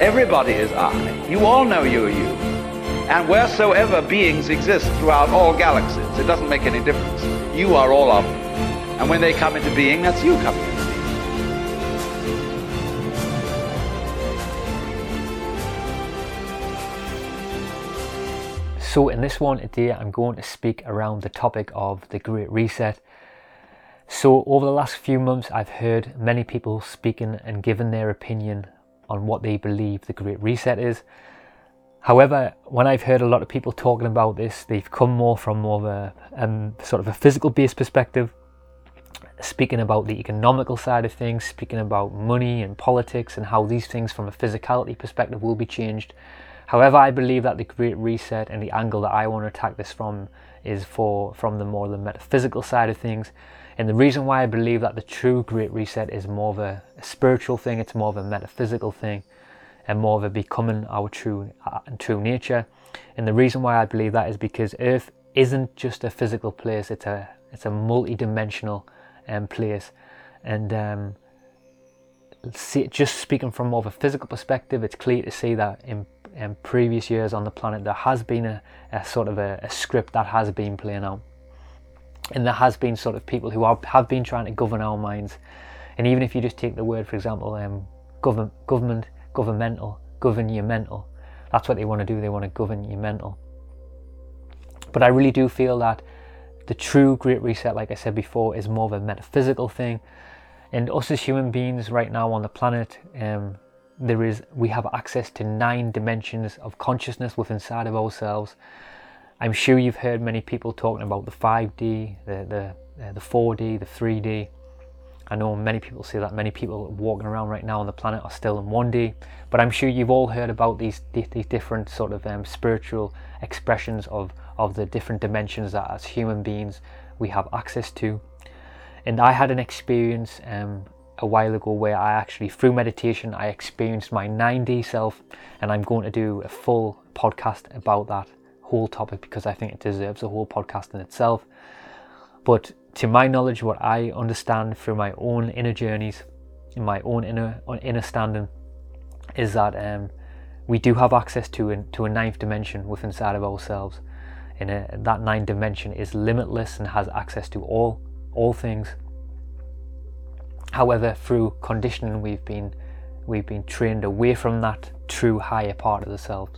Everybody is I. You all know you're you. And wheresoever beings exist throughout all galaxies, it doesn't make any difference. You are all of them. And when they come into being, that's you coming into being. So in this one today I'm going to speak around the topic of the Great Reset. So over the last few months I've heard many people speaking and giving their opinion on what they believe the Great Reset is. However, when I've heard a lot of people talking about this, they've come more from more of a um, sort of a physical based perspective, speaking about the economical side of things, speaking about money and politics and how these things from a physicality perspective will be changed. However, I believe that the Great Reset and the angle that I want to attack this from is for from the more the metaphysical side of things. And the reason why I believe that the true Great Reset is more of a, a spiritual thing, it's more of a metaphysical thing, and more of a becoming our true uh, true nature. And the reason why I believe that is because Earth isn't just a physical place; it's a it's a multi-dimensional um, place, and um, see, just speaking from more of a physical perspective, it's clear to see that in, in previous years on the planet there has been a, a sort of a, a, script that has been playing out. And there has been sort of people who are, have been trying to govern our minds. And even if you just take the word, for example, um, government, government, governmental, govern your mental, that's what they want to do. They want to govern your mental. But I really do feel that the true Great Reset, like I said before, is more of a metaphysical thing and us as human beings right now on the planet um, there is we have access to nine dimensions of consciousness within inside of ourselves i'm sure you've heard many people talking about the 5d the the, uh, the 4d the 3d i know many people say that many people walking around right now on the planet are still in 1d but i'm sure you've all heard about these these different sort of um, spiritual expressions of of the different dimensions that as human beings we have access to. And I had an experience um, a while ago where I actually, through meditation, I experienced my 9D self, and I'm going to do a full podcast about that whole topic because I think it deserves a whole podcast in itself. But to my knowledge, what I understand through my own inner journeys, in my own inner inner standing, is that um, we do have access to a, to a ninth dimension within inside of ourselves, and uh, that ninth dimension is limitless and has access to all all things. However, through conditioning, we've been we've been trained away from that true higher part of the self.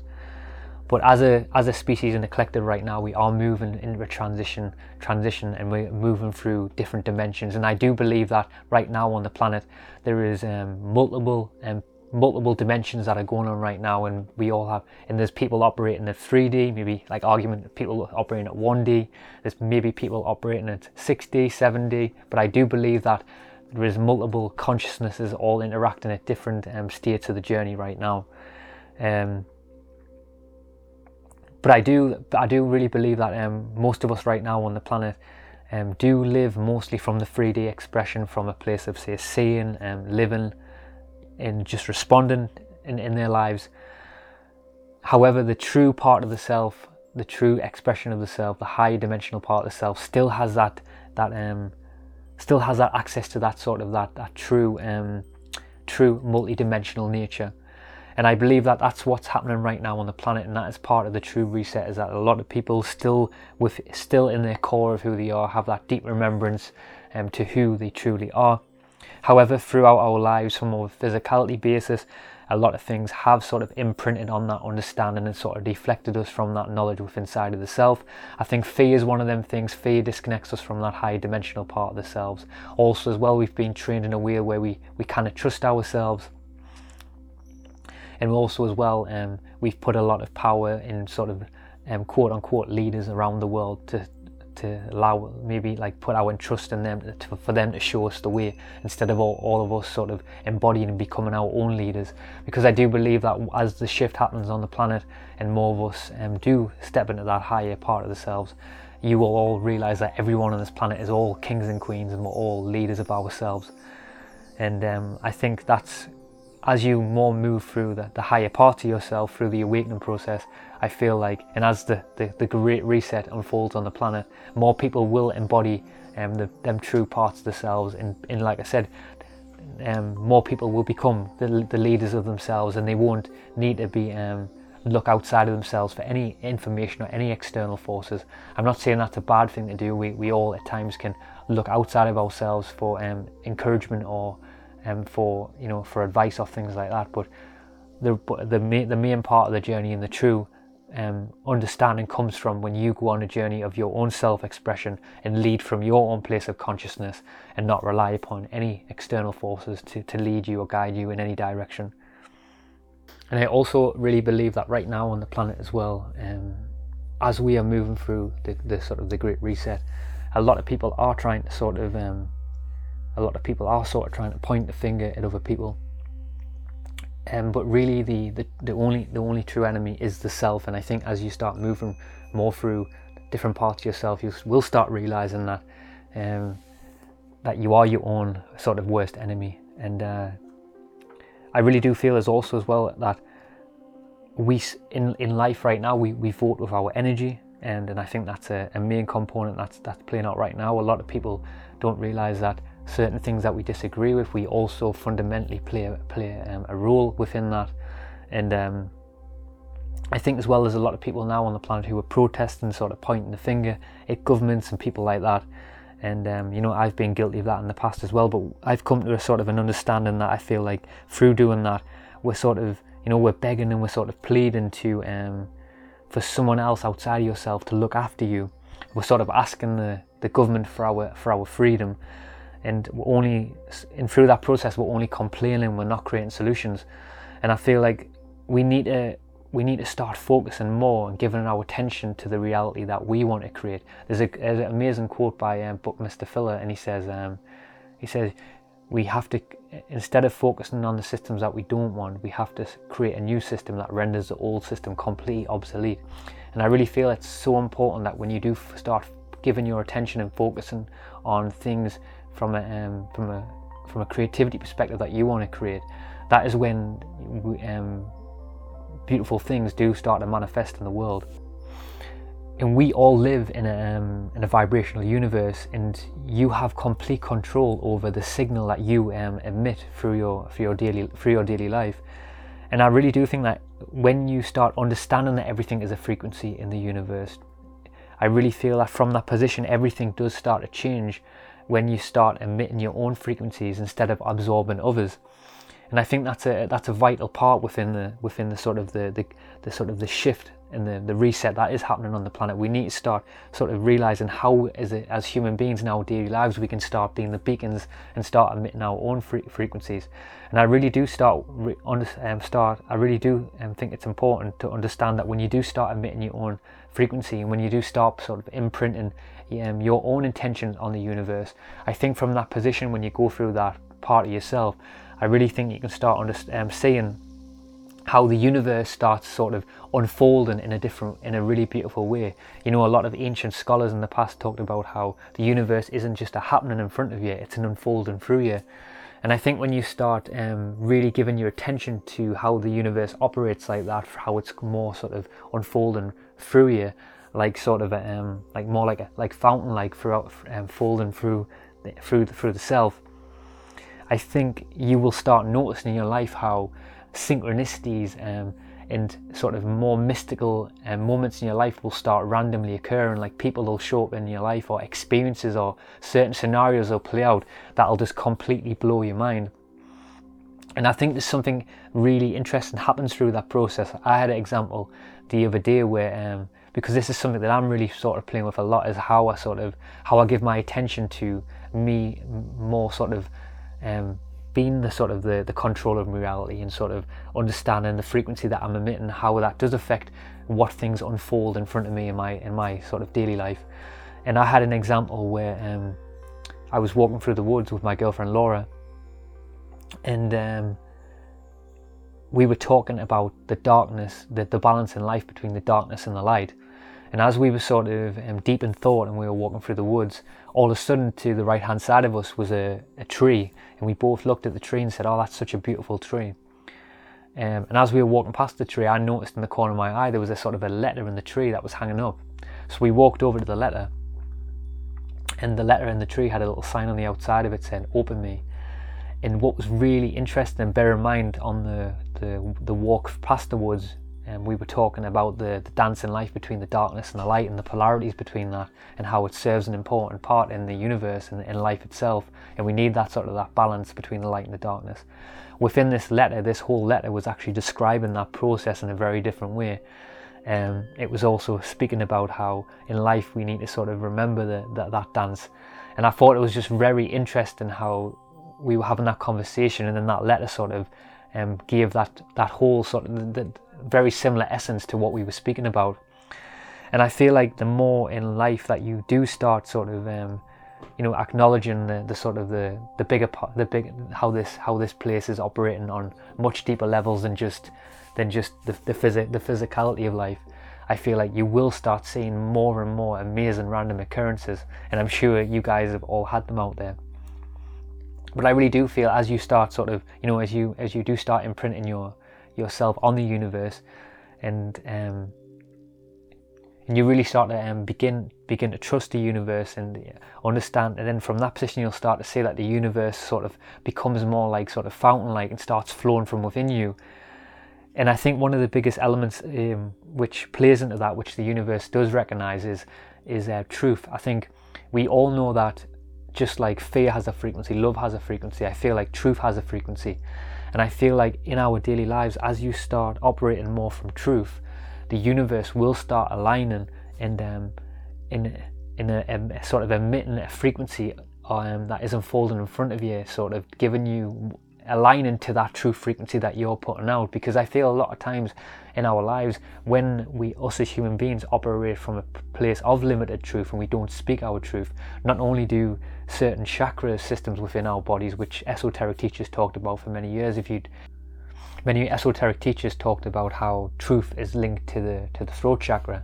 But as a as a species and a collective right now, we are moving into a transition transition, and we're moving through different dimensions. And I do believe that right now on the planet, there is um, multiple um, multiple dimensions that are going on right now. And we all have and there's people operating at 3d maybe like argument people operating at 1d there's maybe people operating at 6d 7d but i do believe that there is multiple consciousnesses all interacting at different um, states of the journey right now. Um, but i do i do really believe that um, most of us right now on the planet um, do live mostly from the 3d expression from a place of say seeing and um, living and just responding in, in their lives. However, the true part of the self, the true expression of the self, the higher dimensional part of the self, still has that that um, still has that access to that sort of that that true um, true multi-dimensional nature. And I believe that that's what's happening right now on the planet, and that is part of the true reset. Is that a lot of people still, with still in their core of who they are, have that deep remembrance um, to who they truly are. However, throughout our lives, from a physicality basis, a lot of things have sort of imprinted on that understanding and sort of deflected us from that knowledge within inside of the self. I think fear is one of them things. Fear disconnects us from that high dimensional part of the selves. Also, as well, we've been trained in a way where we, we kind of trust ourselves. And also, as well, um, we've put a lot of power in sort of um, quote unquote leaders around the world to to allow maybe like put our trust in them to, for them to show us the way instead of all, all of us sort of embodying and becoming our own leaders. Because I do believe that as the shift happens on the planet and more of us um, do step into that higher part of themselves you will all realize that everyone on this planet is all kings and queens and we're all leaders of ourselves. And um, I think that's as you more move through the, the higher part of yourself through the awakening process i feel like and as the, the, the great reset unfolds on the planet more people will embody um, the, them true parts of themselves. And, and like i said um, more people will become the, the leaders of themselves and they won't need to be um, look outside of themselves for any information or any external forces. I'm not saying that's a bad thing to do. We, we all at times can look outside of ourselves for um, encouragement or um, for you know for advice or things like that. But the the main, the main part of the journey and the true um, understanding comes from when you go on a journey of your own self-expression and lead from your own place of consciousness and not rely upon any external forces to, to lead you or guide you in any direction. And I also really believe that right now on the planet as well, um, as we are moving through the, the, sort of the Great Reset, a lot of people are trying to sort of um, a lot of people are sort of trying to point the finger at other people. Um, but really, the, the, the only the only true enemy is the self. And I think as you start moving more through different parts of yourself, you will start realizing that um, that you are your own sort of worst enemy. And uh, I really do feel as also as well that we in in life right now we, we vote with our energy, and and I think that's a, a main component that's that's playing out right now. A lot of people don't realize that certain things that we disagree with, we also fundamentally play play um, a role within that. And um, I think as well there's a lot of people now on the planet who are protesting, sort of pointing the finger at governments and people like that. And um, you know I've been guilty of that in the past as well. But I've come to a sort of an understanding that I feel like through doing that, we're sort of you know we're begging and we're sort of pleading to um, for someone else outside yourself to look after you. We're sort of asking the, the government for our for our freedom and we're only and through that process we're only complaining we're not creating solutions. And i feel like we need to we need to start focusing more and giving our attention to the reality that we want to create. There's, a, there's an amazing quote by um, buckminster fuller and he says um, he says we have to instead of focusing on the systems that we don't want we have to create a new system that renders the old system completely obsolete. And i really feel it's so important that when you do start giving your attention and focusing on things from a um, from a from a creativity perspective that you want to create, that is when um, beautiful things do start to manifest in the world. And we all live in a, um, in a vibrational universe, and you have complete control over the signal that you um, emit through your through your daily through your daily life. And I really do think that when you start understanding that everything is a frequency in the universe, I really feel that from that position, everything does start to change when you start emitting your own frequencies instead of absorbing others. And I think that's a that's a vital part within the within the sort of the the, the sort of the shift and the, the reset that is happening on the planet. We need to start sort of realizing how as as human beings in our daily lives we can start being the beacons and start emitting our own fre- frequencies. And I really do start re- um, start. I really do um, think it's important to understand that when you do start emitting your own frequency and when you do start sort of imprinting um, your own intention on the universe. I think from that position, when you go through that part of yourself, I really think you can start under, um, seeing how the universe starts sort of unfolding in a different, in a really beautiful way. You know, a lot of ancient scholars in the past talked about how the universe isn't just a happening in front of you; it's an unfolding through you. And I think when you start um, really giving your attention to how the universe operates like that, how it's more sort of unfolding through you, like sort of a, um, like more like a like fountain like throughout um, folding through the, through the, through the self. I think you will start noticing in your life how synchronicities um, and sort of more mystical um, moments in your life will start randomly occurring. Like people will show up in your life, or experiences, or certain scenarios will play out that'll just completely blow your mind. And I think there's something really interesting happens through that process. I had an example the other day where um, because this is something that I'm really sort of playing with a lot is how I sort of how I give my attention to me more sort of um, being the sort of the, the control of reality and sort of understanding the frequency that I'm emitting, how that does affect what things unfold in front of me in my in my sort of daily life. And I had an example where um, I was walking through the woods with my girlfriend Laura, and um, we were talking about the darkness, the, the balance in life between the darkness and the light. And as we were sort of um, deep in thought and we were walking through the woods, all of a sudden to the right hand side of us was a, a tree. And we both looked at the tree and said, Oh, that's such a beautiful tree. Um, and as we were walking past the tree, I noticed in the corner of my eye there was a sort of a letter in the tree that was hanging up. So we walked over to the letter, and the letter in the tree had a little sign on the outside of it saying, Open me. And what was really interesting, bear in mind on the, the, the walk past the woods, and we were talking about the, the dance in life between the darkness and the light and the polarities between that and how it serves an important part in the universe and in life itself. And we need that sort of that balance between the light and the darkness. Within this letter this whole letter was actually describing that process in a very different way. Um, it was also speaking about how in life we need to sort of remember the, that, that dance. And i thought it was just very interesting how we were having that conversation and then that letter sort of um, gave that that whole sort of the, very similar essence to what we were speaking about. And I feel like the more in life that you do start sort of, um, you know, acknowledging the, the sort of the, the bigger part, the big how this how this place is operating on much deeper levels than just than just the the, phys- the physicality of life. I feel like you will start seeing more and more amazing random occurrences, and I'm sure you guys have all had them out there. But I really do feel as you start sort of, you know, as you as you do start imprinting your yourself on the universe and um, and you really start to um, begin begin to trust the universe and understand and then from that position you'll start to see that the universe sort of becomes more like sort of fountain like and starts flowing from within you. And I think one of the biggest elements um, which plays into that which the universe does recognize is is uh, truth. I think we all know that just like fear has a frequency love has a frequency I feel like truth has a frequency and I feel like in our daily lives, as you start operating more from truth, the universe will start aligning and um, in in a, a, sort of emitting a frequency um, that is unfolding in front of you, sort of giving you aligning to that true frequency that you're putting out. Because I feel a lot of times in our lives when we us as human beings operate from a place of limited truth and we don't speak our truth, not only do certain chakra systems within our bodies, which esoteric teachers talked about for many years. If you'd many esoteric teachers talked about how truth is linked to the to the throat chakra,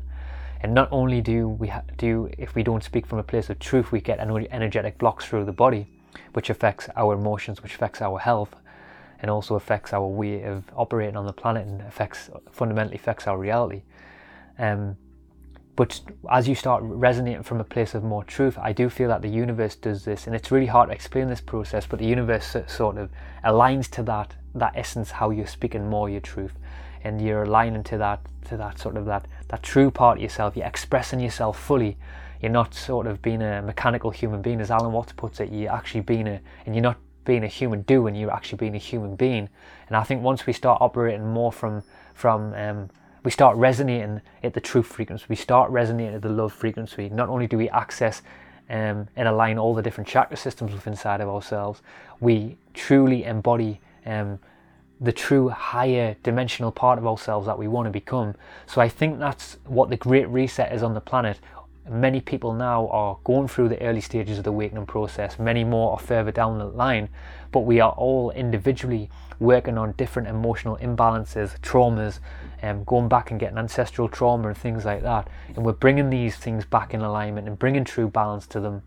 and not only do we ha- do if we don't speak from a place of truth, we get energetic blocks through the body, which affects our emotions, which affects our health, and also affects our way of operating on the planet and affects fundamentally affects our reality. Um, but as you start resonating from a place of more truth, I do feel that the universe does this, and it's really hard to explain this process. But the universe sort of aligns to that that essence, how you're speaking more your truth, and you're aligning to that to that sort of that that true part of yourself. You're expressing yourself fully. You're not sort of being a mechanical human being, as Alan Watts puts it. You're actually being a, and you're not being a human doing. You're actually being a human being. And I think once we start operating more from from um, we start resonating at the truth frequency, we start resonating at the love frequency. Not only do we access um, and align all the different chakra systems within inside of ourselves, we truly embody um, the true higher dimensional part of ourselves that we want to become. So I think that's what the great reset is on the planet. Many people now are going through the early stages of the awakening process, many more are further down the line, but we are all individually working on different emotional imbalances, traumas, um, going back and getting ancestral trauma and things like that. And we're bringing these things back in alignment and bringing true balance to them.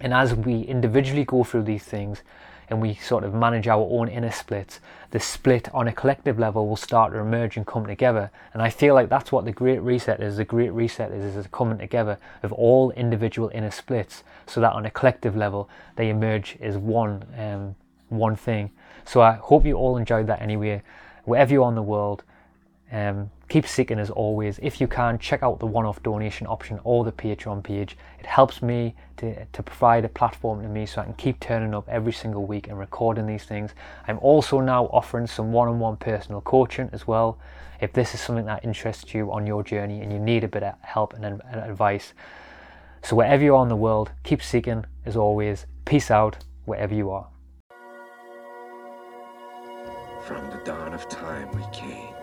And as we individually go through these things and we sort of manage our own inner splits, the split on a collective level will start to emerge and come together. And I feel like that's what the Great Reset is. The Great Reset is, is coming together of all individual inner splits so that on a collective level they emerge as one, um, one thing. So I hope you all enjoyed that anyway. Wherever you are in the world, um, keep seeking as always. If you can, check out the one off donation option or the Patreon page. It helps me to, to provide a platform to me so I can keep turning up every single week and recording these things. I'm also now offering some one on one personal coaching as well. If this is something that interests you on your journey and you need a bit of help and, and advice. So, wherever you are in the world, keep seeking as always. Peace out wherever you are. From the dawn of time we came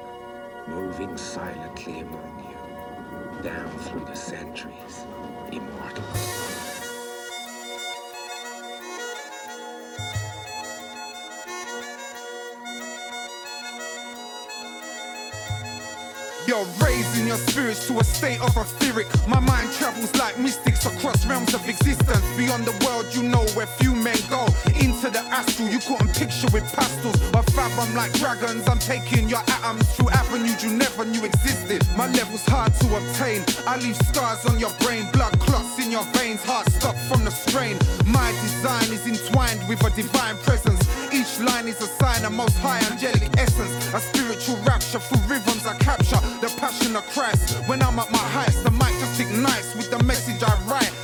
moving silently among you, down through the centuries, immortal. You're raising your spirits to a state of etheric. My mind travels like mystics across realms of existence. Beyond the world, you know where few men go. Into the astral, you couldn't picture with pastels or fathom like dragons. I'm taking your atoms through avenues you never knew existed. My level's hard to obtain. I leave scars on your brain, blood clots in your veins, heart stop from the strain. My design is entwined with a divine presence. Each line is a sign of most high angelic essence. A spiritual rapture through rhythms I capture the passion of Christ. When I'm at my highest, the mic just ignites with the message I write.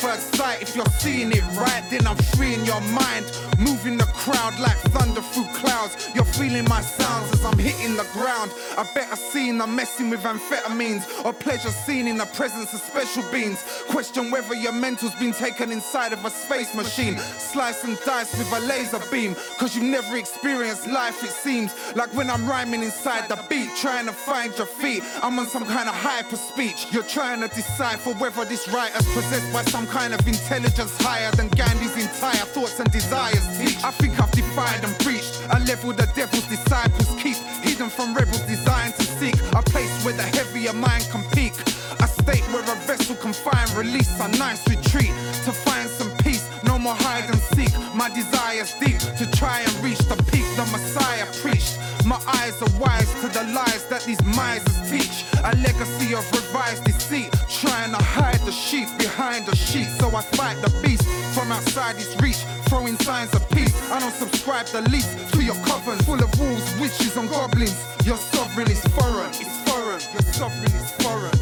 First sight. If you're seeing it right, then I'm freeing your mind. Moving the crowd like thunder through clouds. You're feeling my sounds as I'm hitting the ground. A better scene, I'm messing with amphetamines or pleasure seen in the presence of special beings. Question whether your mental's been taken inside of a space machine. Slice and dice with a laser beam. Cause you've never experienced life, it seems. Like when I'm rhyming inside the beat, trying to find your feet. I'm on some kind of hyper speech. You're trying to decipher whether this writer's possessed by some kind of intelligence higher than Gandhi's entire thoughts and desires teach. I think I've defied and preached a level the devil's disciples keep, hidden from rebels designed to seek a place where the heavier mind can peak. A state where a vessel can find release, a nice retreat I don't subscribe the least to your coven, full of wolves, witches, and goblins. Your sovereign is foreign, it's foreign. Your sovereign is foreign.